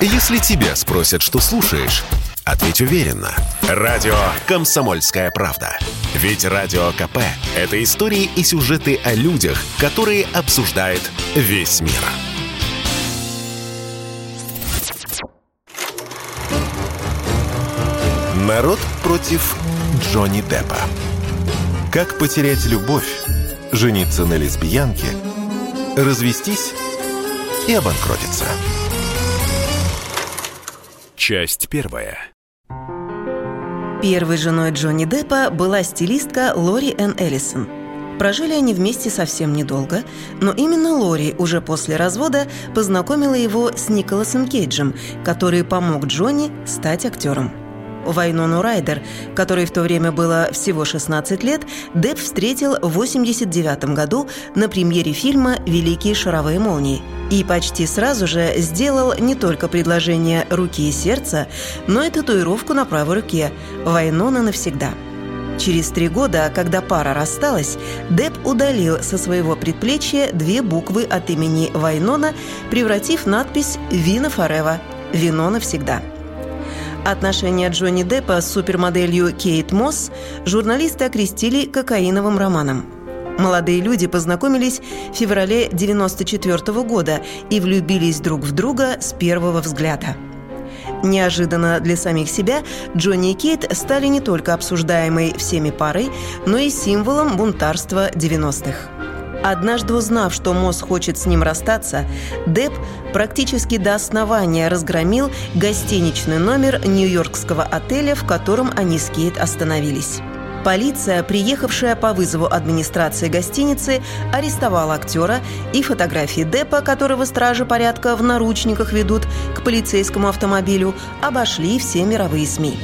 Если тебя спросят, что слушаешь, ответь уверенно. Радио «Комсомольская правда». Ведь Радио КП – это истории и сюжеты о людях, которые обсуждает весь мир. Народ против Джонни Деппа. Как потерять любовь, жениться на лесбиянке, развестись и обанкротиться. Часть первая. Первой женой Джонни Деппа была стилистка Лори Энн Эллисон. Прожили они вместе совсем недолго, но именно Лори уже после развода познакомила его с Николасом Кейджем, который помог Джонни стать актером. Вайнону Райдер, которой в то время было всего 16 лет, Депп встретил в 89 году на премьере фильма «Великие шаровые молнии». И почти сразу же сделал не только предложение руки и сердца, но и татуировку на правой руке «Вайнона навсегда». Через три года, когда пара рассталась, Депп удалил со своего предплечья две буквы от имени Вайнона, превратив надпись «Вина Форева» – «Вино навсегда». Отношения Джонни Деппа с супермоделью Кейт Мосс журналисты окрестили кокаиновым романом. Молодые люди познакомились в феврале 1994 года и влюбились друг в друга с первого взгляда. Неожиданно для самих себя Джонни и Кейт стали не только обсуждаемой всеми парой, но и символом бунтарства 90-х. Однажды узнав, что Мосс хочет с ним расстаться, Депп практически до основания разгромил гостиничный номер нью-йоркского отеля, в котором они с Кейт остановились. Полиция, приехавшая по вызову администрации гостиницы, арестовала актера и фотографии Деппа, которого стражи порядка в наручниках ведут к полицейскому автомобилю, обошли все мировые СМИ.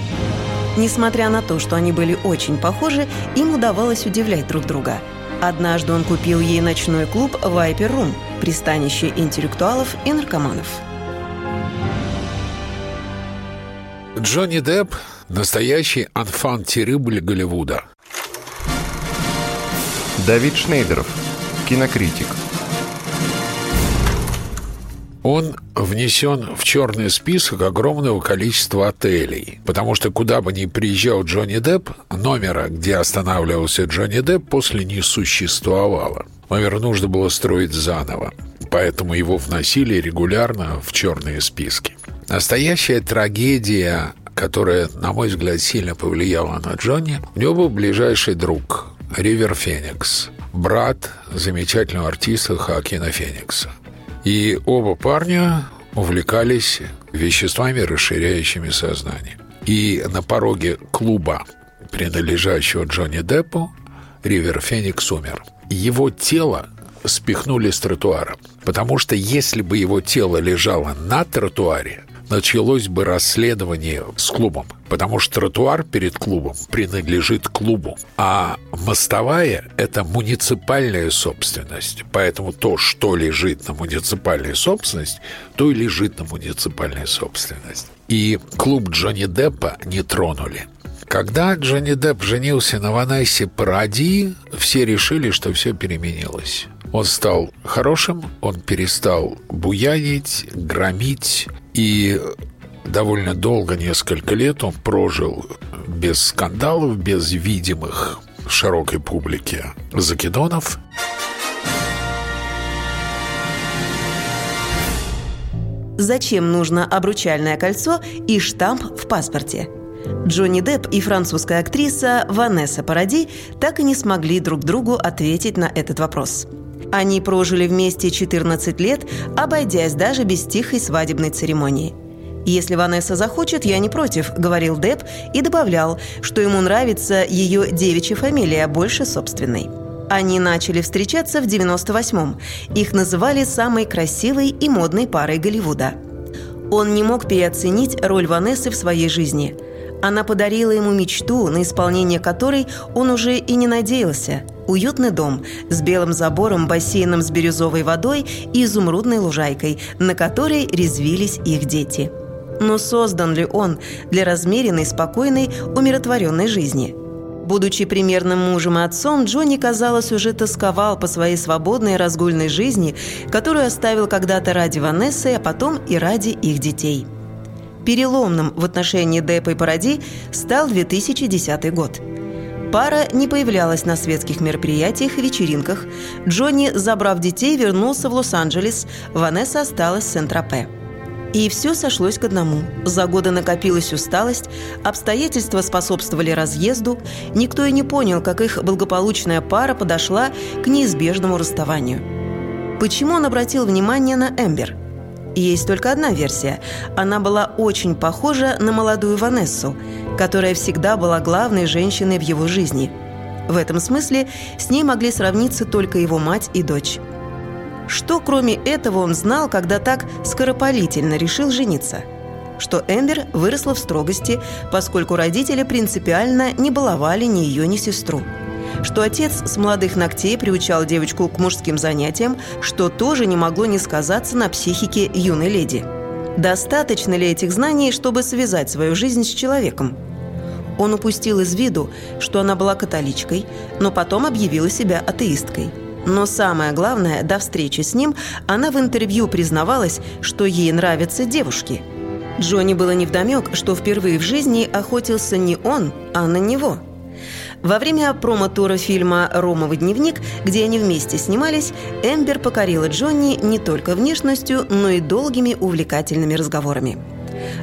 Несмотря на то, что они были очень похожи, им удавалось удивлять друг друга – Однажды он купил ей ночной клуб «Вайпер Рум» – пристанище интеллектуалов и наркоманов. Джонни Депп – настоящий анфан-террибль Голливуда. Давид Шнейдеров, кинокритик – он внесен в черный список огромного количества отелей. Потому что куда бы ни приезжал Джонни Депп, номера, где останавливался Джонни Депп, после не существовало. Номер нужно было строить заново. Поэтому его вносили регулярно в черные списки. Настоящая трагедия, которая, на мой взгляд, сильно повлияла на Джонни, у него был ближайший друг Ривер Феникс, брат замечательного артиста Хакина Феникса. И оба парня увлекались веществами, расширяющими сознание. И на пороге клуба, принадлежащего Джонни Деппу, Ривер Феникс умер. Его тело спихнули с тротуара. Потому что если бы его тело лежало на тротуаре, началось бы расследование с клубом, потому что тротуар перед клубом принадлежит клубу, а мостовая – это муниципальная собственность. Поэтому то, что лежит на муниципальной собственности, то и лежит на муниципальной собственности. И клуб Джонни Деппа не тронули. Когда Джонни Депп женился на Ванессе Паради, все решили, что все переменилось. Он стал хорошим, он перестал буянить, громить, и довольно долго, несколько лет, он прожил без скандалов, без видимых широкой публике закидонов. Зачем нужно обручальное кольцо и штамп в паспорте? Джонни Депп и французская актриса Ванесса Паради так и не смогли друг другу ответить на этот вопрос – они прожили вместе 14 лет, обойдясь даже без тихой свадебной церемонии. «Если Ванесса захочет, я не против», — говорил Депп и добавлял, что ему нравится ее девичья фамилия больше собственной. Они начали встречаться в 98-м. Их называли самой красивой и модной парой Голливуда. Он не мог переоценить роль Ванессы в своей жизни. Она подарила ему мечту, на исполнение которой он уже и не надеялся – Уютный дом с белым забором, бассейном с бирюзовой водой и изумрудной лужайкой, на которой резвились их дети. Но создан ли он для размеренной, спокойной, умиротворенной жизни? Будучи примерным мужем и отцом, Джонни, казалось, уже тосковал по своей свободной разгульной жизни, которую оставил когда-то ради Ванессы, а потом и ради их детей. Переломным в отношении Деппа и Паради стал 2010 год. Пара не появлялась на светских мероприятиях и вечеринках. Джонни, забрав детей, вернулся в Лос-Анджелес. Ванесса осталась в Сент-Тропе. И все сошлось к одному. За годы накопилась усталость, обстоятельства способствовали разъезду, никто и не понял, как их благополучная пара подошла к неизбежному расставанию. Почему он обратил внимание на Эмбер? Есть только одна версия. Она была очень похожа на молодую Ванессу, которая всегда была главной женщиной в его жизни. В этом смысле с ней могли сравниться только его мать и дочь. Что, кроме этого, он знал, когда так скоропалительно решил жениться? Что Эмбер выросла в строгости, поскольку родители принципиально не баловали ни ее, ни сестру. Что отец с молодых ногтей приучал девочку к мужским занятиям, что тоже не могло не сказаться на психике юной леди. Достаточно ли этих знаний, чтобы связать свою жизнь с человеком? Он упустил из виду, что она была католичкой, но потом объявила себя атеисткой – но самое главное, до встречи с ним она в интервью признавалась, что ей нравятся девушки. Джонни было невдомек, что впервые в жизни охотился не он, а на него. Во время промо-тура фильма «Ромовый дневник», где они вместе снимались, Эмбер покорила Джонни не только внешностью, но и долгими увлекательными разговорами.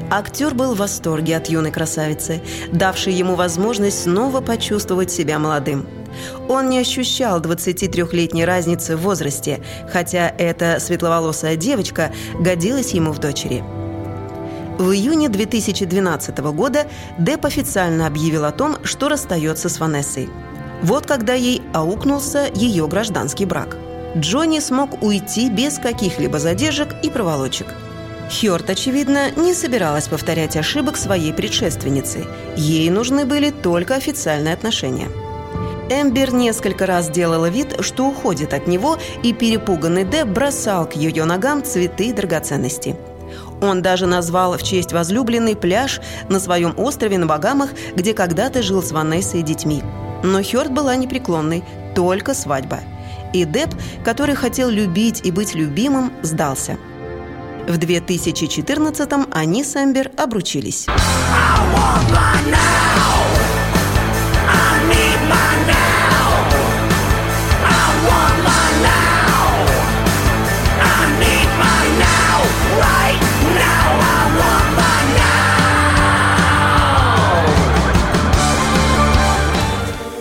Актер был в восторге от юной красавицы, давшей ему возможность снова почувствовать себя молодым – он не ощущал 23-летней разницы в возрасте, хотя эта светловолосая девочка годилась ему в дочери. В июне 2012 года Деп официально объявил о том, что расстается с Ванессой. Вот когда ей аукнулся ее гражданский брак. Джонни смог уйти без каких-либо задержек и проволочек. Хёрд, очевидно, не собиралась повторять ошибок своей предшественницы. Ей нужны были только официальные отношения – Эмбер несколько раз делала вид, что уходит от него, и перепуганный Деб бросал к ее ногам цветы и драгоценности. Он даже назвал в честь возлюбленный пляж на своем острове на Багамах, где когда-то жил с Ванессой и детьми. Но Хёрд была непреклонной, только свадьба. И Деб, который хотел любить и быть любимым, сдался. В 2014-м они с Эмбер обручились.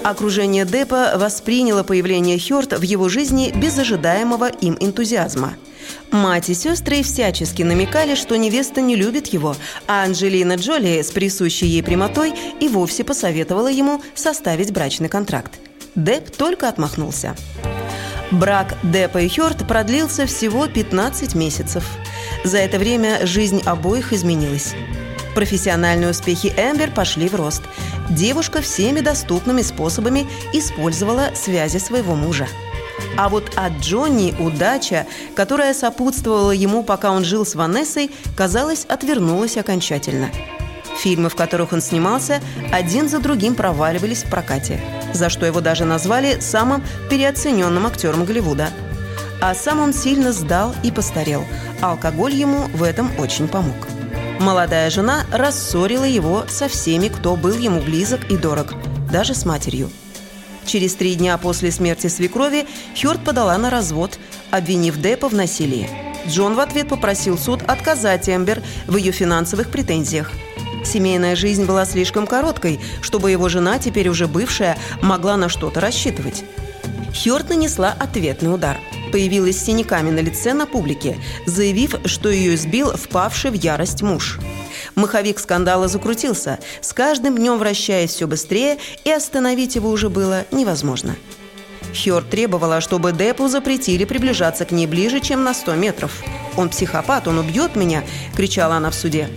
Окружение Депа восприняло появление Хёрд в его жизни без ожидаемого им энтузиазма. Мать и сестры всячески намекали, что невеста не любит его, а Анджелина Джоли с присущей ей прямотой и вовсе посоветовала ему составить брачный контракт. Деп только отмахнулся. Брак Депа и Хёрд продлился всего 15 месяцев. За это время жизнь обоих изменилась. Профессиональные успехи Эмбер пошли в рост. Девушка всеми доступными способами использовала связи своего мужа. А вот от Джонни удача, которая сопутствовала ему, пока он жил с Ванессой, казалось, отвернулась окончательно. Фильмы, в которых он снимался, один за другим проваливались в прокате, за что его даже назвали самым переоцененным актером Голливуда. А сам он сильно сдал и постарел. Алкоголь ему в этом очень помог. Молодая жена рассорила его со всеми, кто был ему близок и дорог, даже с матерью. Через три дня после смерти свекрови Хёрд подала на развод, обвинив Деппа в насилии. Джон в ответ попросил суд отказать Эмбер в ее финансовых претензиях. Семейная жизнь была слишком короткой, чтобы его жена, теперь уже бывшая, могла на что-то рассчитывать. Хёрд нанесла ответный удар – появилась с синяками на лице на публике, заявив, что ее избил впавший в ярость муж. Маховик скандала закрутился, с каждым днем вращаясь все быстрее, и остановить его уже было невозможно. Хёр требовала, чтобы Депу запретили приближаться к ней ближе, чем на 100 метров. «Он психопат, он убьет меня!» – кричала она в суде.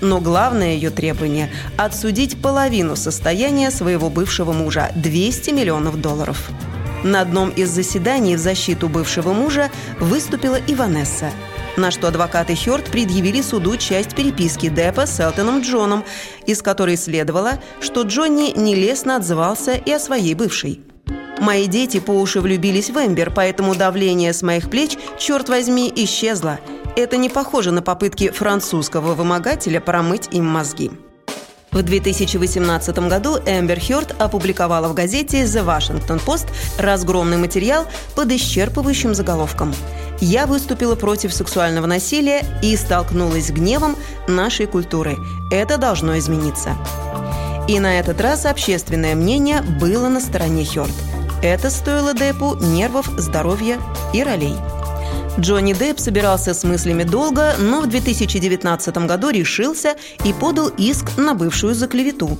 Но главное ее требование – отсудить половину состояния своего бывшего мужа – 200 миллионов долларов. На одном из заседаний в защиту бывшего мужа выступила и Ванесса. На что адвокаты Хёрд предъявили суду часть переписки Деппа с Элтоном Джоном, из которой следовало, что Джонни нелестно отзывался и о своей бывшей. Мои дети по уши влюбились в Эмбер, поэтому давление с моих плеч, черт возьми, исчезло. Это не похоже на попытки французского вымогателя промыть им мозги. В 2018 году Эмбер Хёрд опубликовала в газете The Washington Post разгромный материал под исчерпывающим заголовком «Я выступила против сексуального насилия и столкнулась с гневом нашей культуры. Это должно измениться». И на этот раз общественное мнение было на стороне Хёрд. Это стоило Деппу нервов, здоровья и ролей. Джонни Депп собирался с мыслями долго, но в 2019 году решился и подал иск на бывшую за клевету.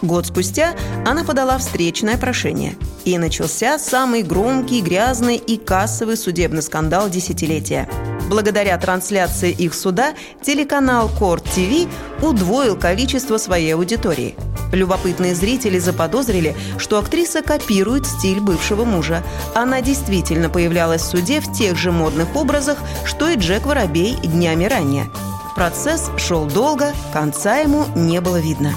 Год спустя она подала встречное прошение. И начался самый громкий, грязный и кассовый судебный скандал десятилетия – Благодаря трансляции их суда телеканал Корт ТВ удвоил количество своей аудитории. Любопытные зрители заподозрили, что актриса копирует стиль бывшего мужа. Она действительно появлялась в суде в тех же модных образах, что и Джек Воробей днями ранее. Процесс шел долго, конца ему не было видно.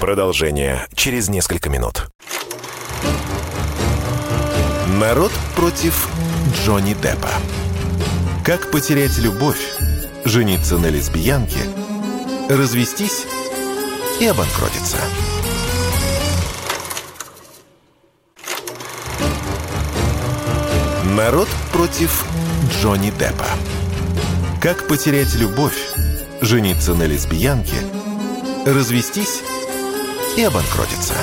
Продолжение через несколько минут. Народ против Джонни Деппа. Как потерять любовь, жениться на лесбиянке, развестись и обанкротиться. Народ против Джонни Деппа. Как потерять любовь, жениться на лесбиянке, развестись и обанкротиться.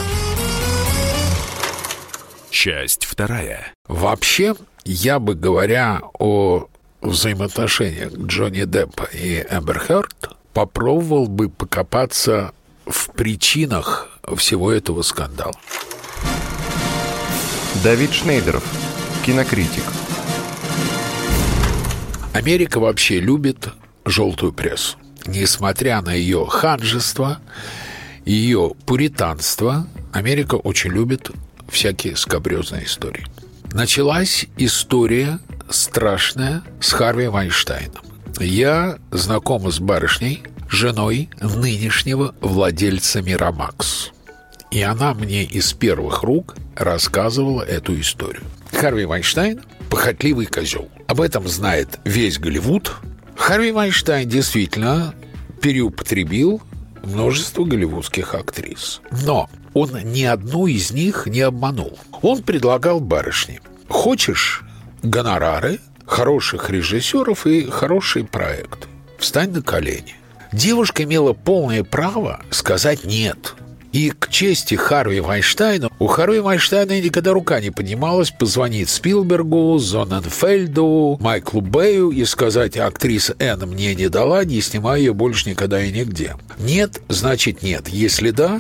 Часть вторая. Вообще, я бы говоря о взаимоотношениях Джонни Деппа и Эмбер Хёрд, попробовал бы покопаться в причинах всего этого скандала. Давид Шнейдеров, кинокритик. Америка вообще любит желтую прессу. Несмотря на ее ханжество, ее пуританство, Америка очень любит всякие скобрезные истории. Началась история страшная с Харви Вайнштейном. Я знакома с барышней, женой нынешнего владельца Мирамакс. И она мне из первых рук рассказывала эту историю. Харви Вайнштейн – похотливый козел. Об этом знает весь Голливуд. Харви Вайнштейн действительно переупотребил множество голливудских актрис. Но он ни одну из них не обманул. Он предлагал барышне. Хочешь гонорары, хороших режиссеров и хороший проект? Встань на колени. Девушка имела полное право сказать «нет». И к чести Харви Вайнштейна, у Харви Вайнштейна никогда рука не поднималась позвонить Спилбергу, Зоненфельду, Майклу Бэю и сказать, актриса Энн мне не дала, не снимаю ее больше никогда и нигде. Нет, значит нет. Если да,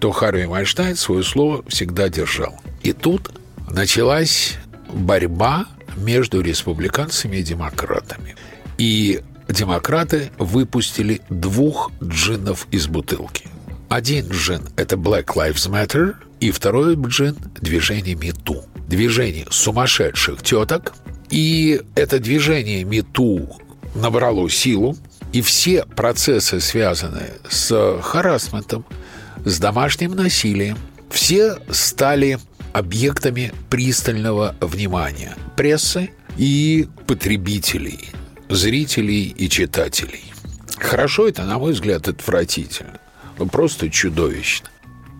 то Харви Вайнштейн свое слово всегда держал. И тут началась борьба между республиканцами и демократами. И демократы выпустили двух джинов из бутылки. Один джин – это Black Lives Matter, и второй джин – движение МИТУ. Движение сумасшедших теток. И это движение МИТУ набрало силу, и все процессы, связанные с харасментом, с домашним насилием. Все стали объектами пристального внимания прессы и потребителей, зрителей и читателей. Хорошо это, на мой взгляд, отвратительно. Ну, просто чудовищно.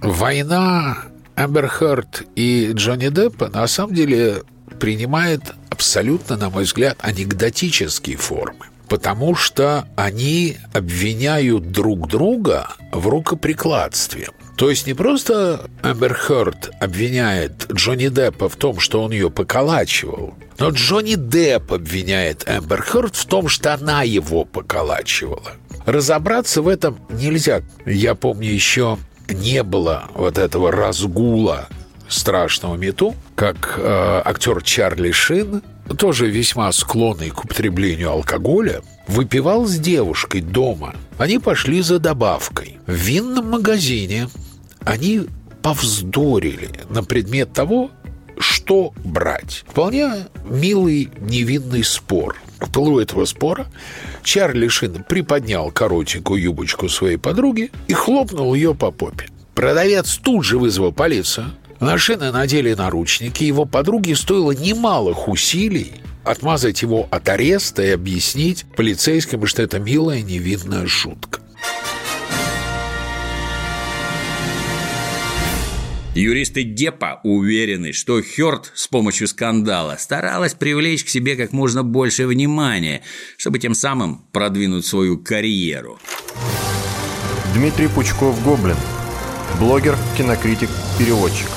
Война Амбер Хёрд и Джонни Деппа на самом деле принимает абсолютно, на мой взгляд, анекдотические формы потому что они обвиняют друг друга в рукоприкладстве. То есть не просто Амбер Хёрд обвиняет Джонни Деппа в том, что он ее поколачивал, но Джонни Депп обвиняет Амбер Хёрд в том, что она его поколачивала. Разобраться в этом нельзя. Я помню, еще не было вот этого разгула страшного мету, как э, актер Чарли Шин тоже весьма склонный к употреблению алкоголя, выпивал с девушкой дома. Они пошли за добавкой. В винном магазине они повздорили на предмет того, что брать. Вполне милый невинный спор. В пылу этого спора Чарли Шин приподнял коротенькую юбочку своей подруги и хлопнул ее по попе. Продавец тут же вызвал полицию. На Шина надели наручники. Его подруге стоило немалых усилий отмазать его от ареста и объяснить полицейским, что это милая невинная шутка. Юристы Депа уверены, что Хёрд с помощью скандала старалась привлечь к себе как можно больше внимания, чтобы тем самым продвинуть свою карьеру. Дмитрий Пучков-Гоблин. Блогер, кинокритик, переводчик.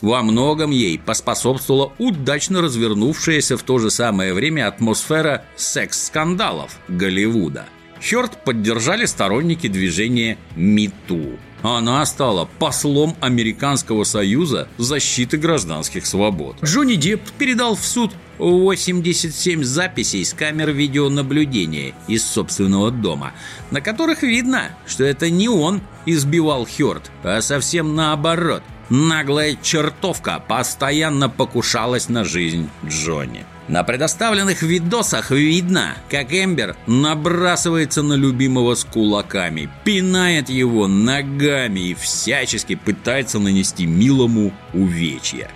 Во многом ей поспособствовала удачно развернувшаяся в то же самое время атмосфера секс-скандалов Голливуда. Хёрд поддержали сторонники движения «Миту», она стала послом Американского союза защиты гражданских свобод. Джонни Депп передал в суд 87 записей с камер видеонаблюдения из собственного дома, на которых видно, что это не он избивал Хёрд, а совсем наоборот. Наглая чертовка постоянно покушалась на жизнь Джонни. На предоставленных видосах видно, как Эмбер набрасывается на любимого с кулаками, пинает его ногами и всячески пытается нанести милому увечья.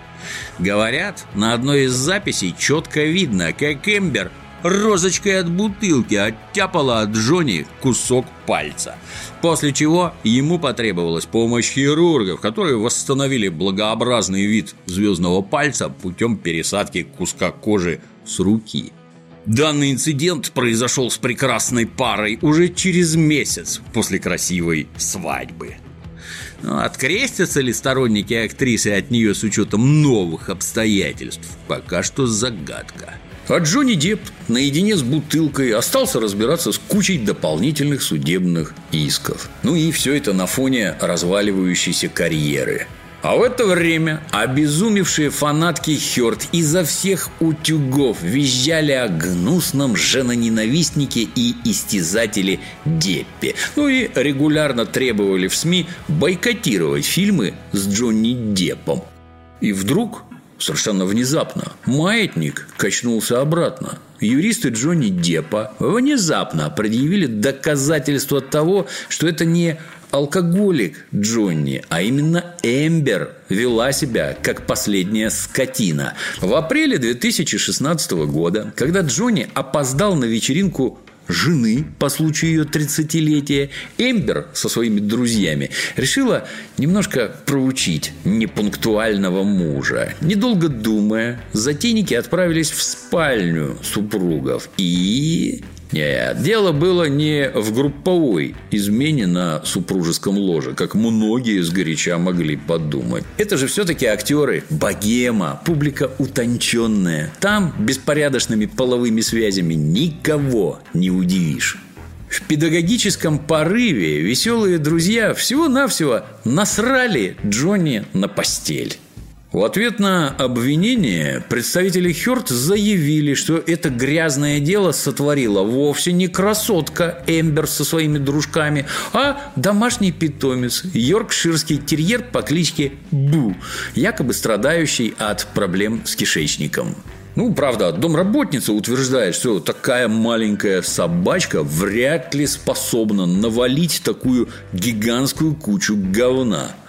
Говорят, на одной из записей четко видно, как Эмбер розочкой от бутылки оттяпала от Джонни кусок пальца. После чего ему потребовалась помощь хирургов, которые восстановили благообразный вид звездного пальца путем пересадки куска кожи с руки. Данный инцидент произошел с прекрасной парой уже через месяц после красивой свадьбы. Но открестятся ли сторонники актрисы от нее с учетом новых обстоятельств, пока что загадка. А Джонни Депп наедине с бутылкой остался разбираться с кучей дополнительных судебных исков. Ну и все это на фоне разваливающейся карьеры. А в это время обезумевшие фанатки Хёрд изо всех утюгов визжали о гнусном женоненавистнике и истязателе Деппе. Ну и регулярно требовали в СМИ бойкотировать фильмы с Джонни Деппом. И вдруг Совершенно внезапно. Маятник качнулся обратно. Юристы Джонни Деппа внезапно предъявили доказательства того, что это не алкоголик Джонни, а именно Эмбер вела себя как последняя скотина. В апреле 2016 года, когда Джонни опоздал на вечеринку жены по случаю ее 30-летия, Эмбер со своими друзьями решила немножко проучить непунктуального мужа. Недолго думая, затейники отправились в спальню супругов и нет, дело было не в групповой измене на супружеском ложе, как многие сгоряча могли подумать. Это же все-таки актеры, богема, публика утонченная. Там беспорядочными половыми связями никого не удивишь. В педагогическом порыве веселые друзья всего-навсего насрали Джонни на постель. В ответ на обвинение представители Хёрд заявили, что это грязное дело сотворила вовсе не красотка Эмбер со своими дружками, а домашний питомец, йоркширский терьер по кличке Бу, якобы страдающий от проблем с кишечником. Ну, правда, домработница утверждает, что такая маленькая собачка вряд ли способна навалить такую гигантскую кучу говна –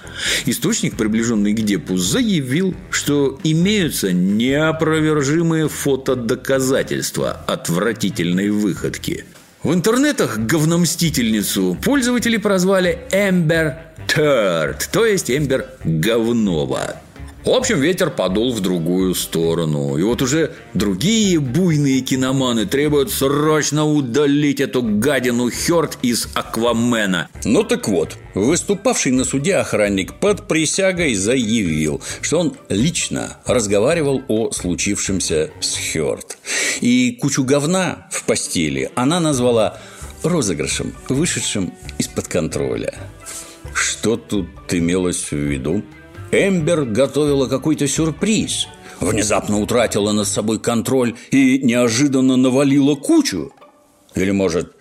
Источник, приближенный к Депу, заявил, что имеются неопровержимые фотодоказательства отвратительной выходки. В интернетах говномстительницу пользователи прозвали Эмбер Терд, то есть Эмбер Говнова. В общем, ветер подул в другую сторону. И вот уже другие буйные киноманы требуют срочно удалить эту гадину Хёрд из Аквамена. Ну так вот, выступавший на суде охранник под присягой заявил, что он лично разговаривал о случившемся с Хёрд. И кучу говна в постели она назвала розыгрышем, вышедшим из-под контроля. Что тут имелось в виду? Эмбер готовила какой-то сюрприз. Внезапно утратила над собой контроль и неожиданно навалила кучу. Или, может,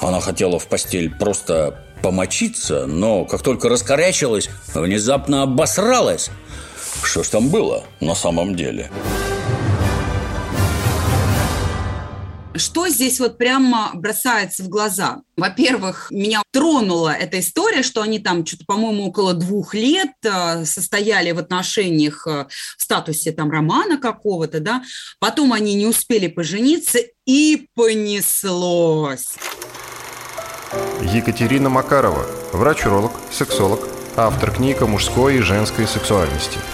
она хотела в постель просто помочиться, но как только раскорячилась, внезапно обосралась. Что ж там было на самом деле? Что здесь вот прямо бросается в глаза? Во-первых, меня тронула эта история, что они там что-то, по-моему, около двух лет э, состояли в отношениях э, в статусе там романа какого-то, да. Потом они не успели пожениться и понеслось. Екатерина Макарова, врач-уролог, сексолог, автор книг о мужской и женской сексуальности –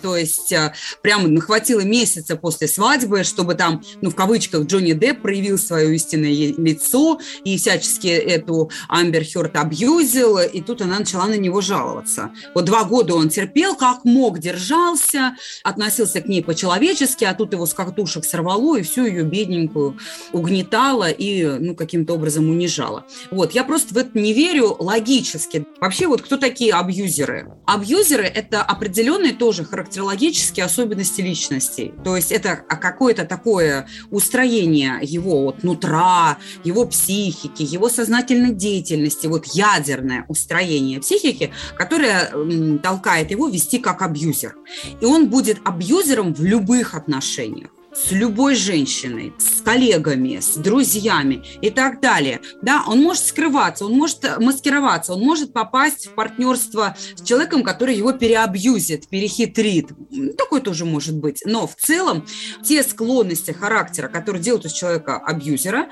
то есть э, прямо хватило месяца после свадьбы, чтобы там, ну, в кавычках, Джонни Депп проявил свое истинное лицо и всячески эту Амбер Хёрд абьюзил, и тут она начала на него жаловаться. Вот два года он терпел, как мог, держался, относился к ней по-человечески, а тут его с картушек сорвало, и всю ее бедненькую угнетало и, ну, каким-то образом унижало. Вот, я просто в это не верю логически. Вообще, вот кто такие абьюзеры? Абьюзеры – это определенные тоже характеристики характерологические особенности личностей. То есть это какое-то такое устроение его вот нутра, его психики, его сознательной деятельности, вот ядерное устроение психики, которое толкает его вести как абьюзер. И он будет абьюзером в любых отношениях с любой женщиной, с коллегами, с друзьями и так далее. Да, он может скрываться, он может маскироваться, он может попасть в партнерство с человеком, который его переабьюзит, перехитрит. Такое тоже может быть. Но в целом те склонности характера, которые делают из человека абьюзера,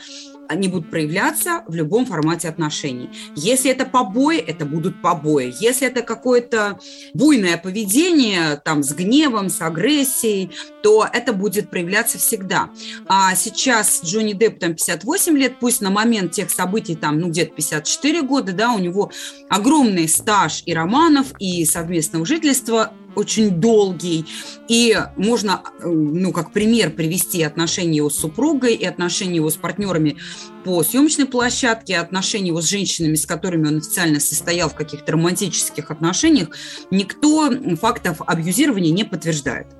они будут проявляться в любом формате отношений. Если это побои, это будут побои. Если это какое-то буйное поведение, там, с гневом, с агрессией, то это будет проявляться всегда. А сейчас Джонни Депп там 58 лет, пусть на момент тех событий там, ну, где-то 54 года, да, у него огромный стаж и романов, и совместного жительства, очень долгий. И можно, ну, как пример привести отношения его с супругой и отношения его с партнерами по съемочной площадке, отношения его с женщинами, с которыми он официально состоял в каких-то романтических отношениях, никто фактов абьюзирования не подтверждает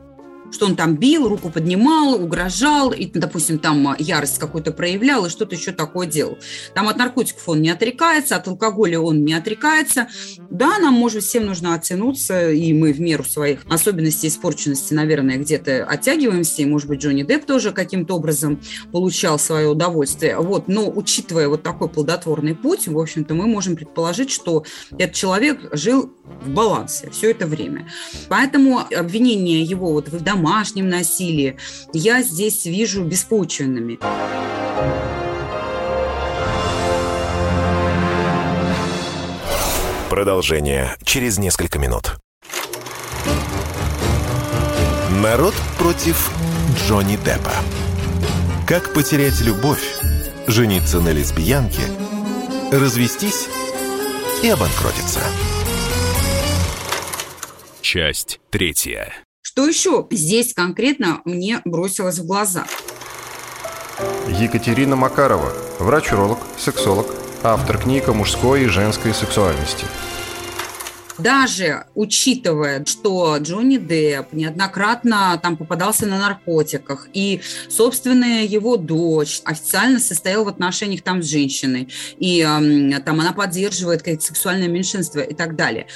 что он там бил, руку поднимал, угрожал, и, допустим, там ярость какую-то проявлял и что-то еще такое делал. Там от наркотиков он не отрекается, от алкоголя он не отрекается. Да, нам, может, всем нужно оттянуться, и мы в меру своих особенностей испорченности, наверное, где-то оттягиваемся, и, может быть, Джонни Депп тоже каким-то образом получал свое удовольствие. Вот, но учитывая вот такой плодотворный путь, в общем-то, мы можем предположить, что этот человек жил в балансе все это время. Поэтому обвинение его вот в домашнем насилии я здесь вижу беспочвенными. Продолжение через несколько минут. Народ против Джонни Деппа. Как потерять любовь, жениться на лесбиянке, развестись и обанкротиться. Часть третья. Что еще здесь конкретно мне бросилось в глаза? Екатерина Макарова, врач-уролог, сексолог, автор книг о мужской и женской сексуальности – даже учитывая, что Джонни Депп неоднократно там попадался на наркотиках, и собственная его дочь официально состояла в отношениях там с женщиной, и там она поддерживает какое-то сексуальное меньшинство и так далее.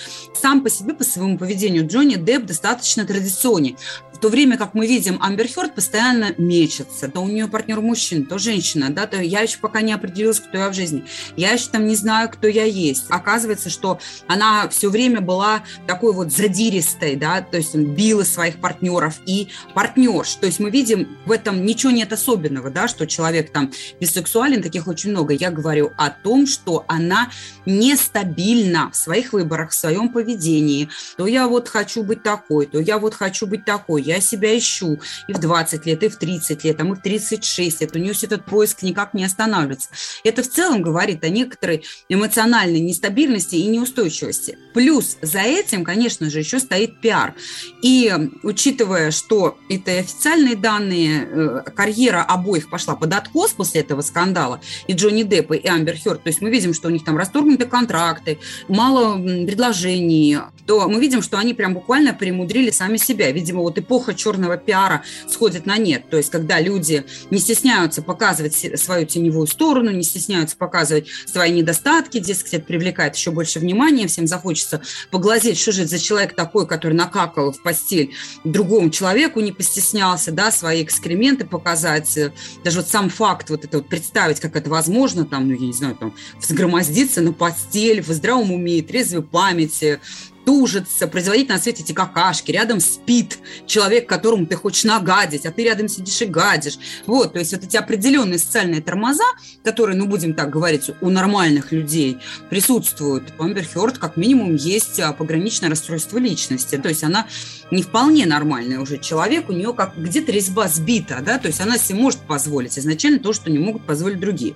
Сам по себе, по своему поведению Джонни Депп достаточно традиционный то время как мы видим, Амбер Хёрд постоянно мечется. То у нее партнер мужчина, то женщина, да, то я еще пока не определилась, кто я в жизни. Я еще там не знаю, кто я есть. Оказывается, что она все время была такой вот задиристой, да, то есть била своих партнеров и партнерш. То есть мы видим, в этом ничего нет особенного, да, что человек там бисексуален, таких очень много. Я говорю о том, что она нестабильна в своих выборах, в своем поведении. То я вот хочу быть такой, то я вот хочу быть такой я себя ищу и в 20 лет, и в 30 лет, а мы в 36 лет. У нее этот поиск никак не останавливается. Это в целом говорит о некоторой эмоциональной нестабильности и неустойчивости. Плюс за этим, конечно же, еще стоит пиар. И учитывая, что это официальные данные, э, карьера обоих пошла под откос после этого скандала, и Джонни Деппа, и Амбер Хёрд, то есть мы видим, что у них там расторгнуты контракты, мало предложений, то мы видим, что они прям буквально перемудрили сами себя. Видимо, вот эпоха эпоха черного пиара сходит на нет. То есть, когда люди не стесняются показывать свою теневую сторону, не стесняются показывать свои недостатки, дескать, это привлекает еще больше внимания, всем захочется поглазеть, что же это за человек такой, который накакал в постель другому человеку, не постеснялся, да, свои экскременты показать, даже вот сам факт вот это вот представить, как это возможно, там, ну, я не знаю, там, взгромоздиться на постель в здравом уме, трезвой памяти, тужится, производить на свете эти какашки, рядом спит человек, которому ты хочешь нагадить, а ты рядом сидишь и гадишь. Вот, то есть вот эти определенные социальные тормоза, которые, ну, будем так говорить, у нормальных людей присутствуют. У Амбер Хёрд как минимум есть а, пограничное расстройство личности, то есть она не вполне нормальный уже человек, у нее как где-то резьба сбита, да, то есть она себе может позволить изначально то, что не могут позволить другие.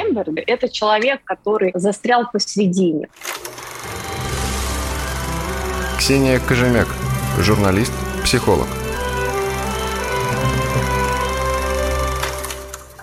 Эмберга – это человек, который застрял посередине. Ксения Кожемяк, журналист, психолог.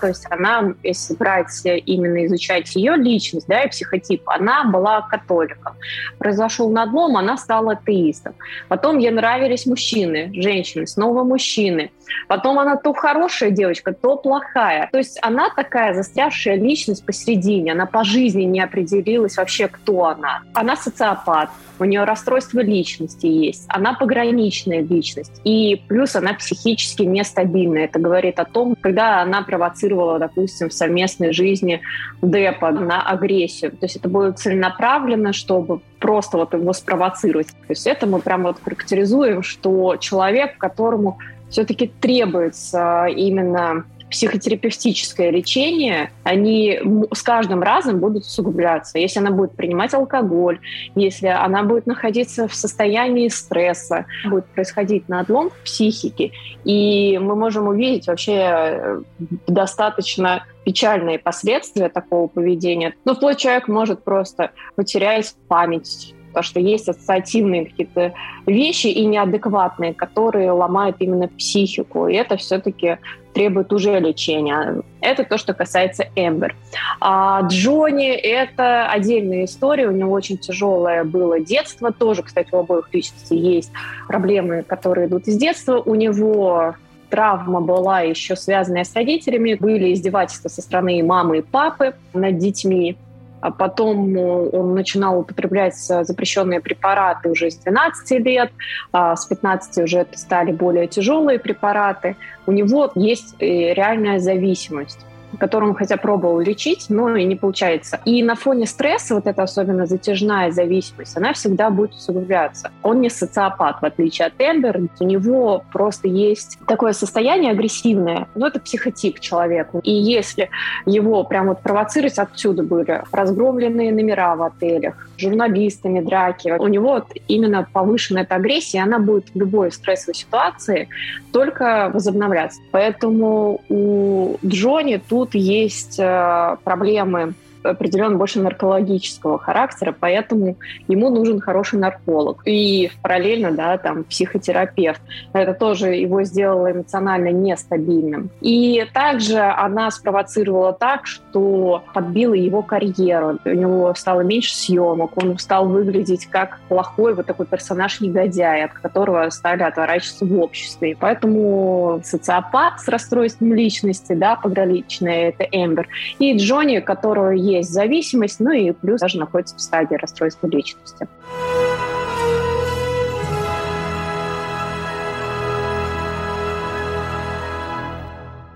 То есть она, если брать именно изучать ее личность, да, и психотип, она была католиком. Произошел надлом, она стала атеистом. Потом ей нравились мужчины, женщины, снова мужчины. Потом она то хорошая девочка, то плохая. То есть она такая застрявшая личность посередине. Она по жизни не определилась вообще, кто она. Она социопат у нее расстройство личности есть, она пограничная личность, и плюс она психически нестабильная. Это говорит о том, когда она провоцировала, допустим, в совместной жизни Депа на агрессию. То есть это будет целенаправленно, чтобы просто вот его спровоцировать. То есть это мы прямо вот характеризуем, что человек, которому все-таки требуется именно психотерапевтическое лечение, они с каждым разом будут усугубляться. Если она будет принимать алкоголь, если она будет находиться в состоянии стресса, будет происходить надлом в психике, и мы можем увидеть вообще э, достаточно печальные последствия такого поведения. Ну, вплоть человек может просто потерять память, потому что есть ассоциативные какие-то вещи и неадекватные, которые ломают именно психику, и это все-таки требует уже лечения. Это то, что касается Эмбер. А Джонни — это отдельная история, у него очень тяжелое было детство, тоже, кстати, у обоих личностей есть проблемы, которые идут из детства. У него травма была еще связанная с родителями, были издевательства со стороны мамы и папы над детьми. А потом э, он начинал употреблять запрещенные препараты уже с 12 лет, а с 15 уже это стали более тяжелые препараты. У него есть э, реальная зависимость которую он хотя пробовал лечить, но и не получается. И на фоне стресса, вот эта особенно затяжная зависимость, она всегда будет усугубляться. Он не социопат, в отличие от Эмбер. У него просто есть такое состояние агрессивное, но это психотип человека. И если его прям вот провоцировать, отсюда были разгромленные номера в отелях, журналистами драки, у него вот именно повышенная эта агрессия, она будет в любой стрессовой ситуации только возобновляться. Поэтому у Джонни тут тут есть э, проблемы определенно больше наркологического характера, поэтому ему нужен хороший нарколог. И параллельно, да, там, психотерапевт. Это тоже его сделало эмоционально нестабильным. И также она спровоцировала так, что подбила его карьеру. У него стало меньше съемок, он стал выглядеть как плохой вот такой персонаж-негодяй, от которого стали отворачиваться в обществе. И поэтому социопат с расстройством личности, да, пограничная, это Эмбер. И Джонни, которого есть зависимость, ну и плюс даже находится в стадии расстройства личности.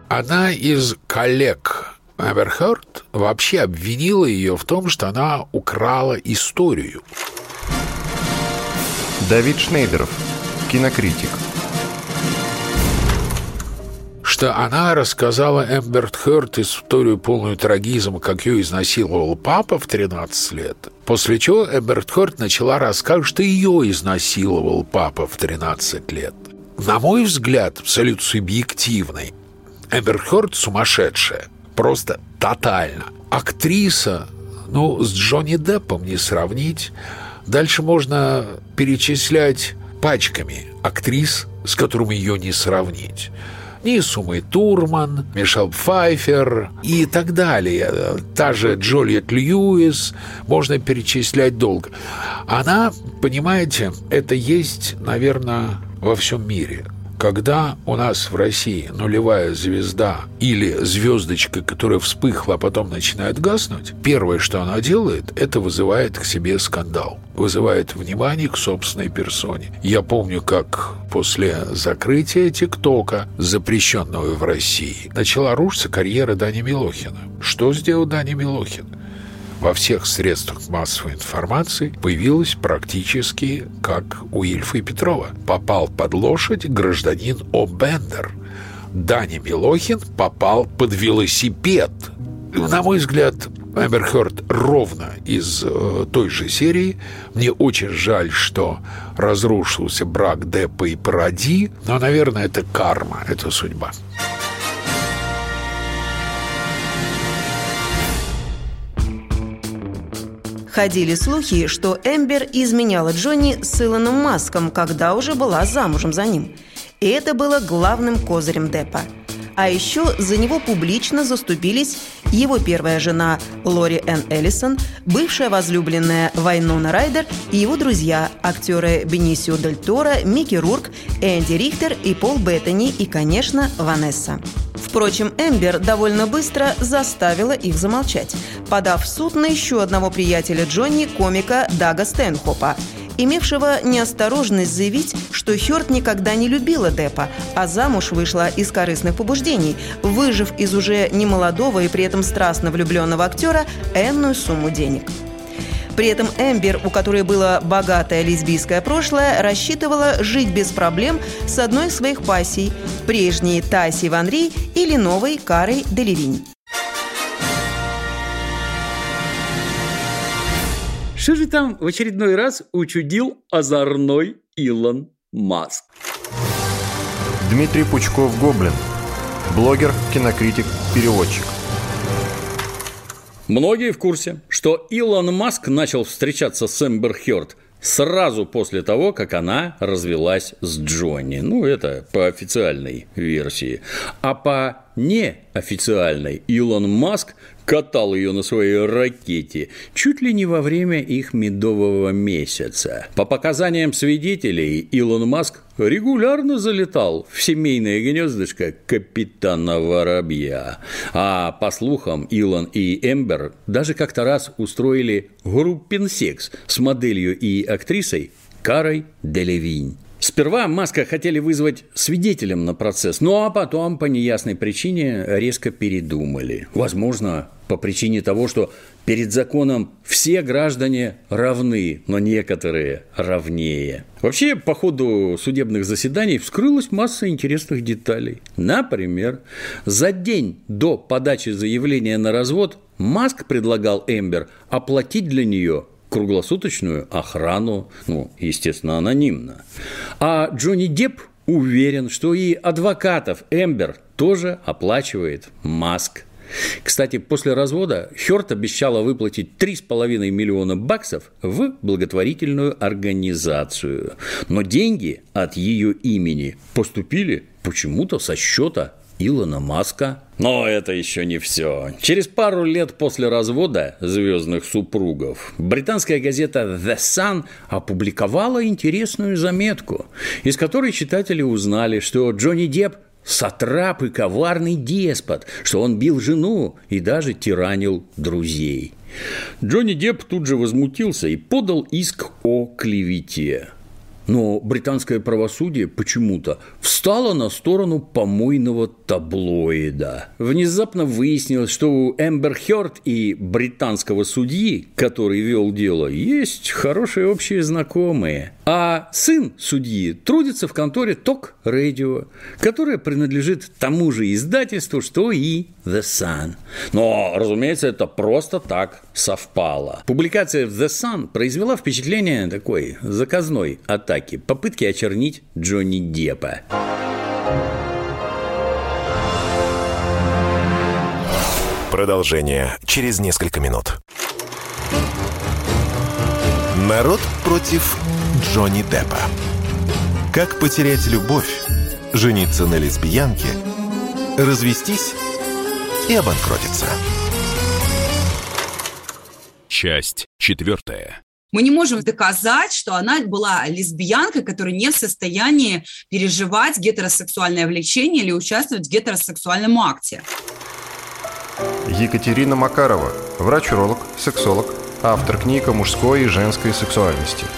Одна из коллег Эберхард вообще обвинила ее в том, что она украла историю. Давид Шнейдеров, кинокритик – что она рассказала Эмберт Хёрд историю полную трагизма, как ее изнасиловал папа в 13 лет. После чего Эмберт Хёрд начала рассказывать, что ее изнасиловал папа в 13 лет. На мой взгляд, абсолютно субъективный, Эмбер Хёрд сумасшедшая. Просто тотально. Актриса, ну, с Джонни Деппом не сравнить. Дальше можно перечислять пачками актрис, с которыми ее не сравнить ни Сумы Турман, Мишел Пфайфер и так далее. Та же Джолиет Льюис, можно перечислять долго. Она, понимаете, это есть, наверное, во всем мире. Когда у нас в России нулевая звезда или звездочка, которая вспыхла, а потом начинает гаснуть, первое, что она делает, это вызывает к себе скандал. Вызывает внимание к собственной персоне. Я помню, как после закрытия ТикТока, запрещенного в России, начала рушиться карьера Дани Милохина. Что сделал Дани Милохин? Во всех средствах массовой информации появилась практически как у Ильфа и Петрова. Попал под лошадь гражданин О'Бендер. Даня Милохин попал под велосипед. На мой взгляд, Эмбер Хёрд ровно из э, той же серии. Мне очень жаль, что разрушился брак Деппа и Паради, но, наверное, это карма, это судьба. Ходили слухи, что Эмбер изменяла Джонни с Илоном Маском, когда уже была замужем за ним. И это было главным козырем Деппа. А еще за него публично заступились его первая жена Лори Энн Эллисон, бывшая возлюбленная Вайнона Райдер и его друзья, актеры Бенисио Дель Торо, Микки Рурк, Энди Рихтер и Пол Беттани и, конечно, Ванесса. Впрочем, Эмбер довольно быстро заставила их замолчать, подав в суд на еще одного приятеля Джонни, комика Дага Стэнхопа, имевшего неосторожность заявить, что Хёрд никогда не любила Деппа, а замуж вышла из корыстных побуждений, выжив из уже немолодого и при этом страстно влюбленного актера энную сумму денег. При этом Эмбер, у которой было богатое лесбийское прошлое, рассчитывала жить без проблем с одной из своих пассий – прежней Таси Ван Ри или новой Карой Делевинь. Что же там в очередной раз учудил озорной Илон Маск? Дмитрий Пучков-Гоблин. Блогер, кинокритик, переводчик. Многие в курсе, что Илон Маск начал встречаться с Эмбер Хёрд сразу после того, как она развелась с Джонни. Ну, это по официальной версии. А по неофициальной Илон Маск катал ее на своей ракете чуть ли не во время их медового месяца. По показаниям свидетелей, Илон Маск регулярно залетал в семейное гнездышко капитана Воробья. А по слухам, Илон и Эмбер даже как-то раз устроили группин секс с моделью и актрисой Карой Делевинь. Сперва Маска хотели вызвать свидетелем на процесс, ну а потом по неясной причине резко передумали. Возможно, по причине того, что перед законом все граждане равны, но некоторые равнее. Вообще, по ходу судебных заседаний вскрылась масса интересных деталей. Например, за день до подачи заявления на развод Маск предлагал Эмбер оплатить для нее круглосуточную охрану, ну, естественно, анонимно. А Джонни Депп уверен, что и адвокатов Эмбер тоже оплачивает Маск. Кстати, после развода Хёрт обещала выплатить 3,5 миллиона баксов в благотворительную организацию. Но деньги от ее имени поступили почему-то со счета Илона Маска. Но это еще не все. Через пару лет после развода звездных супругов британская газета The Sun опубликовала интересную заметку, из которой читатели узнали, что Джонни Депп сатрап и коварный деспот, что он бил жену и даже тиранил друзей. Джонни Депп тут же возмутился и подал иск о клевете. Но британское правосудие почему-то встало на сторону помойного таблоида. Внезапно выяснилось, что у Эмбер Хёрд и британского судьи, который вел дело, есть хорошие общие знакомые. А сын судьи трудится в конторе Ток Radio, которая принадлежит тому же издательству, что и The Sun. Но, разумеется, это просто так совпало. Публикация в The Sun произвела впечатление такой заказной атаки, попытки очернить Джонни Деппа. Продолжение через несколько минут. Народ против Джонни Деппа. Как потерять любовь, жениться на лесбиянке, развестись и обанкротиться. Часть четвертая. Мы не можем доказать, что она была лесбиянкой, которая не в состоянии переживать гетеросексуальное влечение или участвовать в гетеросексуальном акте. Екатерина Макарова, врач-уролог, сексолог, автор книг о мужской и женской сексуальности –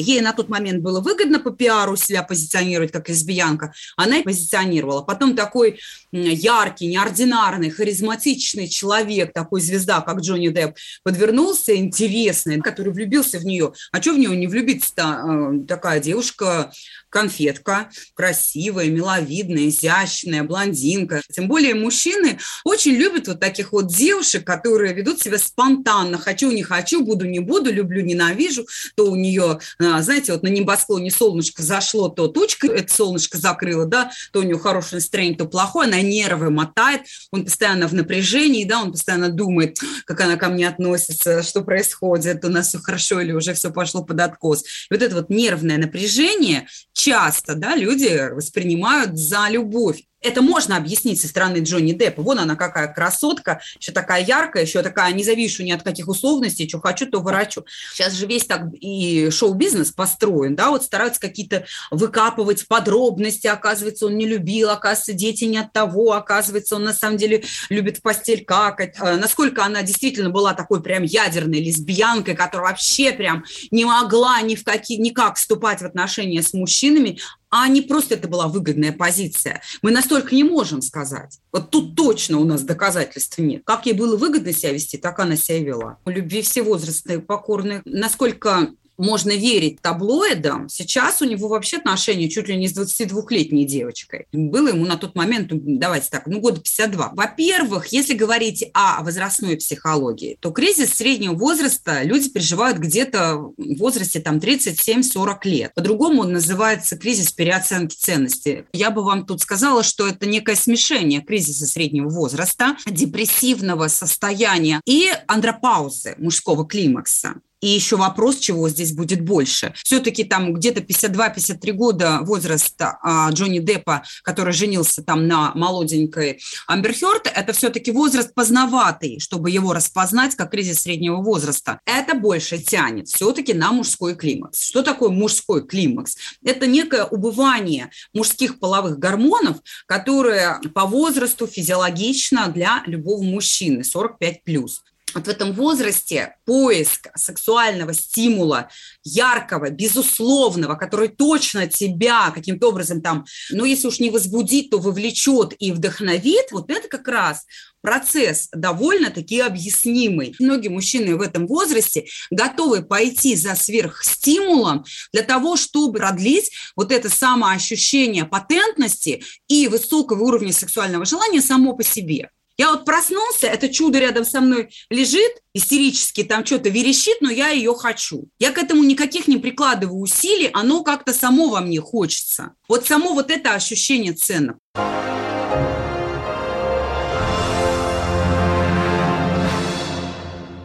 Ей на тот момент было выгодно по пиару себя позиционировать как лесбиянка. Она и позиционировала. Потом такой яркий, неординарный, харизматичный человек, такой звезда, как Джонни Депп, подвернулся интересный, который влюбился в нее. А что в нее не влюбиться-то? Э, такая девушка конфетка, красивая, миловидная, изящная, блондинка. Тем более мужчины очень любят вот таких вот девушек, которые ведут себя спонтанно. Хочу, не хочу, буду, не буду, люблю, ненавижу. То у нее, а, знаете, вот на небосклоне солнышко зашло, то тучка это солнышко закрыло, да, то у нее хорошее настроение, то плохое, она нервы мотает, он постоянно в напряжении, да, он постоянно думает, как она ко мне относится, что происходит, у нас все хорошо или уже все пошло под откос. И вот это вот нервное напряжение часто да, люди воспринимают за любовь это можно объяснить со стороны Джонни Деппа. Вон она какая красотка, еще такая яркая, еще такая не завишу ни от каких условностей, что хочу, то ворочу. Сейчас же весь так и шоу-бизнес построен, да, вот стараются какие-то выкапывать подробности, оказывается, он не любил, оказывается, дети не от того, оказывается, он на самом деле любит в постель какать. А насколько она действительно была такой прям ядерной лесбиянкой, которая вообще прям не могла ни в какие, никак вступать в отношения с мужчинами, а не просто это была выгодная позиция. Мы настолько не можем сказать. Вот тут точно у нас доказательств нет. Как ей было выгодно себя вести, так она себя вела. У любви все возрасты покорны. Насколько можно верить таблоидам, сейчас у него вообще отношения чуть ли не с 22-летней девочкой. Было ему на тот момент, ну, давайте так, ну, года 52. Во-первых, если говорить о возрастной психологии, то кризис среднего возраста люди переживают где-то в возрасте там 37-40 лет. По-другому он называется кризис переоценки ценностей. Я бы вам тут сказала, что это некое смешение кризиса среднего возраста, депрессивного состояния и андропаузы мужского климакса. И еще вопрос, чего здесь будет больше. Все-таки там где-то 52-53 года возраста а, Джонни Деппа, который женился там на молоденькой Амбер Хёрд, это все-таки возраст поздноватый, чтобы его распознать как кризис среднего возраста. Это больше тянет все-таки на мужской климакс. Что такое мужской климакс? Это некое убывание мужских половых гормонов, которые по возрасту физиологично для любого мужчины 45+. Вот в этом возрасте поиск сексуального стимула, яркого, безусловного, который точно тебя каким-то образом там, ну, если уж не возбудит, то вовлечет и вдохновит, вот это как раз процесс довольно-таки объяснимый. Многие мужчины в этом возрасте готовы пойти за сверхстимулом для того, чтобы продлить вот это самоощущение потентности и высокого уровня сексуального желания само по себе. Я вот проснулся, это чудо рядом со мной лежит, истерически там что-то верещит, но я ее хочу. Я к этому никаких не прикладываю усилий, оно как-то само во мне хочется. Вот само вот это ощущение ценных.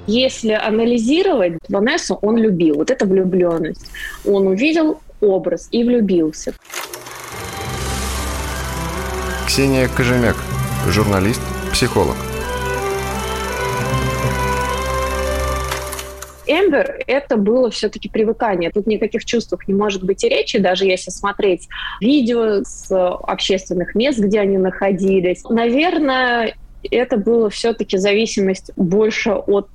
Если анализировать, Ванессу он любил. Вот это влюбленность. Он увидел образ и влюбился. Ксения Кожемяк, журналист, психолог. Эмбер – это было все-таки привыкание. Тут никаких чувств не может быть и речи, даже если смотреть видео с общественных мест, где они находились. Наверное, это было все-таки зависимость больше от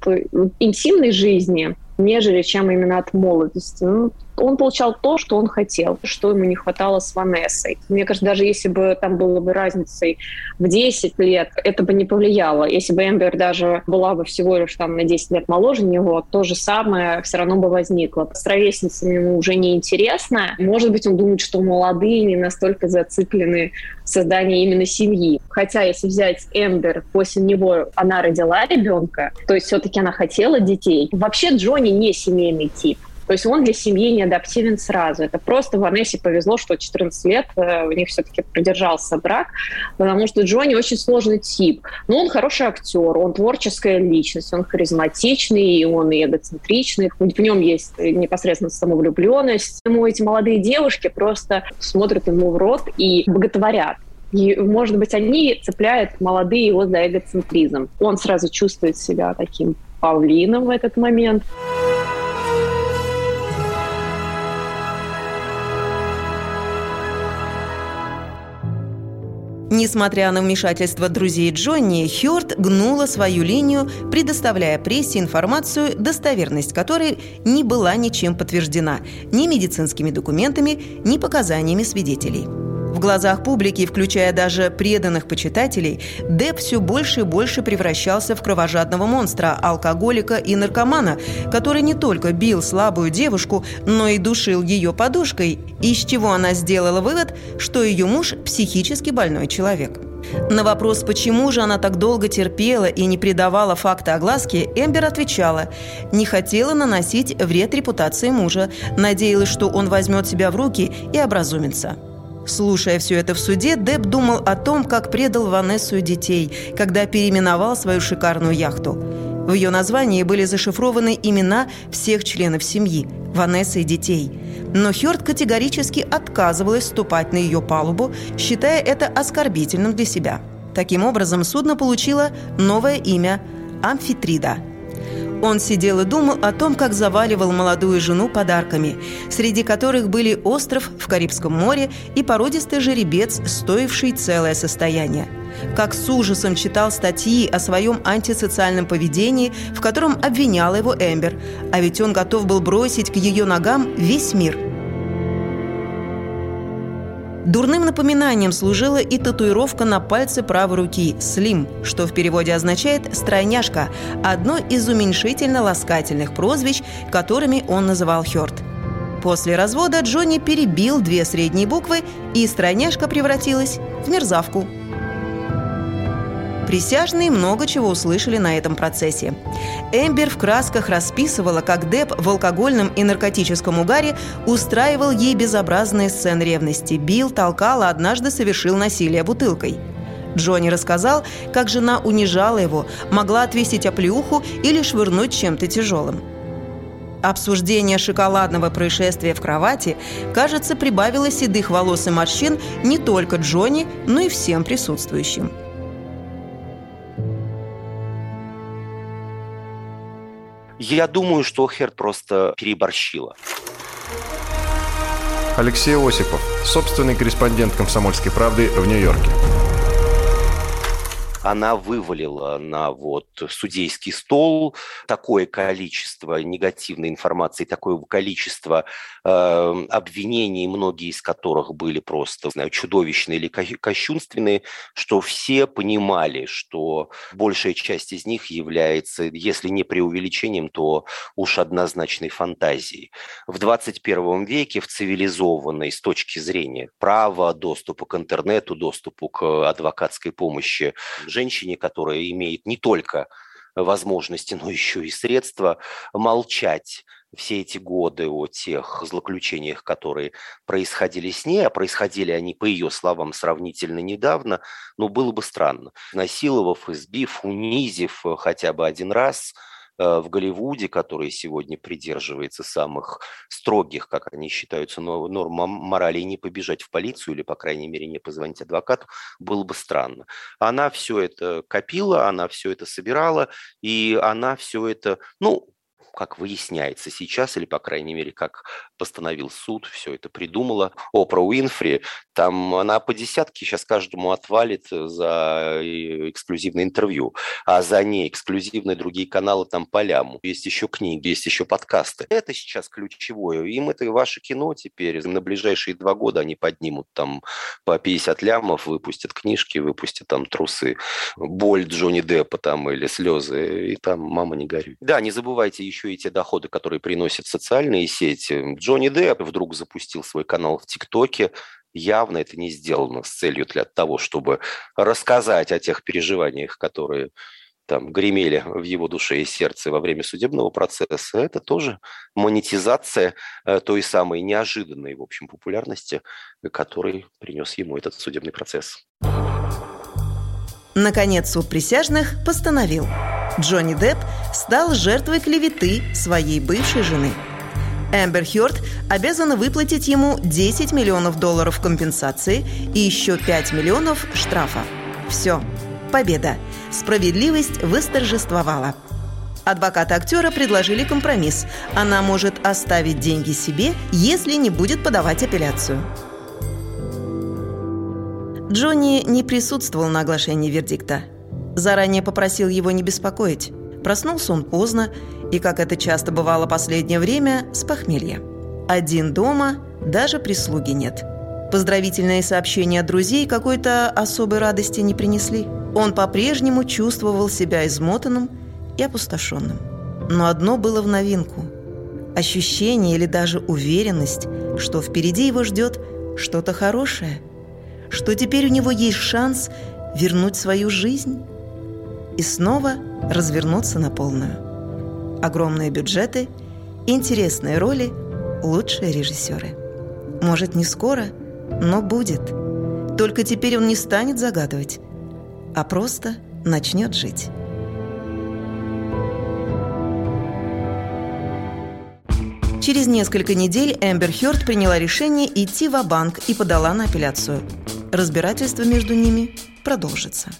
интимной жизни, нежели чем именно от молодости. Ну, он получал то, что он хотел, что ему не хватало с Ванессой. Мне кажется, даже если бы там было бы разницей в 10 лет, это бы не повлияло. Если бы Эмбер даже была бы всего лишь там на 10 лет моложе него, то же самое все равно бы возникло. С ровесницами ему уже не интересно. Может быть, он думает, что молодые не настолько зациклены в создании именно семьи. Хотя, если взять Эмбер, после него она родила ребенка, то есть все-таки она хотела детей. Вообще Джонни не семейный тип. То есть он для семьи не адаптивен сразу. Это просто Ванессе повезло, что 14 лет э, у них все-таки продержался брак, потому что Джонни очень сложный тип. Но он хороший актер, он творческая личность, он харизматичный, он и эгоцентричный, в нем есть непосредственно самовлюбленность. Ему эти молодые девушки просто смотрят ему в рот и боготворят. И, может быть, они цепляют молодые его за эгоцентризм. Он сразу чувствует себя таким павлином в этот момент. Несмотря на вмешательство друзей Джонни, Хёрд гнула свою линию, предоставляя прессе информацию, достоверность которой не была ничем подтверждена ни медицинскими документами, ни показаниями свидетелей. В глазах публики, включая даже преданных почитателей, Деп все больше и больше превращался в кровожадного монстра, алкоголика и наркомана, который не только бил слабую девушку, но и душил ее подушкой, из чего она сделала вывод, что ее муж – психически больной человек. На вопрос, почему же она так долго терпела и не придавала факта огласке, Эмбер отвечала – не хотела наносить вред репутации мужа, надеялась, что он возьмет себя в руки и образумится. Слушая все это в суде, Деб думал о том, как предал Ванессу и детей, когда переименовал свою шикарную яхту. В ее названии были зашифрованы имена всех членов семьи – Ванессы и детей. Но Хёрд категорически отказывалась вступать на ее палубу, считая это оскорбительным для себя. Таким образом, судно получило новое имя – Амфитрида – он сидел и думал о том, как заваливал молодую жену подарками, среди которых были остров в Карибском море и породистый жеребец, стоивший целое состояние. Как с ужасом читал статьи о своем антисоциальном поведении, в котором обвиняла его Эмбер, а ведь он готов был бросить к ее ногам весь мир – Дурным напоминанием служила и татуировка на пальце правой руки «Слим», что в переводе означает «стройняшка», одно из уменьшительно-ласкательных прозвищ, которыми он называл Хёрд. После развода Джонни перебил две средние буквы, и стройняшка превратилась в мерзавку – Присяжные много чего услышали на этом процессе. Эмбер в красках расписывала, как Деп в алкогольном и наркотическом угаре устраивал ей безобразные сцены ревности, бил, толкал, а однажды совершил насилие бутылкой. Джонни рассказал, как жена унижала его, могла отвесить оплеуху или швырнуть чем-то тяжелым. Обсуждение шоколадного происшествия в кровати, кажется, прибавило седых волос и морщин не только Джонни, но и всем присутствующим. Я думаю, что Херд просто переборщила. Алексей Осипов, собственный корреспондент «Комсомольской правды» в Нью-Йорке она вывалила на вот судейский стол такое количество негативной информации, такое количество э, обвинений, многие из которых были просто, знаю, чудовищные или кощунственные, что все понимали, что большая часть из них является, если не преувеличением, то уж однозначной фантазией. В 21 веке в цивилизованной с точки зрения права, доступа к интернету, доступу к адвокатской помощи женщине, которая имеет не только возможности, но еще и средства молчать все эти годы о тех злоключениях, которые происходили с ней, а происходили они, по ее словам, сравнительно недавно, ну, было бы странно. Насиловав, избив, унизив хотя бы один раз – Э, в Голливуде, который сегодня придерживается самых строгих, как они считаются, норм морали, не побежать в полицию или, по крайней мере, не позвонить адвокату, было бы странно. Она все это копила, она все это собирала, и она все это, ну, как выясняется сейчас, или, по крайней мере, как постановил суд, все это придумала. Опра Уинфри, там она по десятке сейчас каждому отвалит за эксклюзивное интервью, а за ней эксклюзивные другие каналы там по ляму. Есть еще книги, есть еще подкасты. Это сейчас ключевое. Им это ваше кино теперь. На ближайшие два года они поднимут там по 50 лямов, выпустят книжки, выпустят там трусы. Боль Джонни Деппа там или слезы. И там мама не горюй. Да, не забывайте еще и те доходы, которые приносят социальные сети. Джонни Депп вдруг запустил свой канал в ТикТоке. Явно это не сделано с целью для того, чтобы рассказать о тех переживаниях, которые там гремели в его душе и сердце во время судебного процесса, это тоже монетизация э, той самой неожиданной, в общем, популярности, который принес ему этот судебный процесс. Наконец, суд присяжных постановил. Джонни Депп стал жертвой клеветы своей бывшей жены. Эмбер Хёрд обязана выплатить ему 10 миллионов долларов компенсации и еще 5 миллионов штрафа. Все. Победа. Справедливость восторжествовала. Адвокаты актера предложили компромисс. Она может оставить деньги себе, если не будет подавать апелляцию. Джонни не присутствовал на оглашении вердикта. Заранее попросил его не беспокоить. Проснулся он поздно и, как это часто бывало последнее время, с похмелья. Один дома, даже прислуги нет. Поздравительные сообщения от друзей какой-то особой радости не принесли. Он по-прежнему чувствовал себя измотанным и опустошенным. Но одно было в новинку – ощущение или даже уверенность, что впереди его ждет что-то хорошее, что теперь у него есть шанс вернуть свою жизнь и снова развернуться на полную. Огромные бюджеты, интересные роли, лучшие режиссеры. Может, не скоро, но будет. Только теперь он не станет загадывать, а просто начнет жить. Через несколько недель Эмбер Хёрд приняла решение идти в банк и подала на апелляцию. Разбирательство между ними продолжится.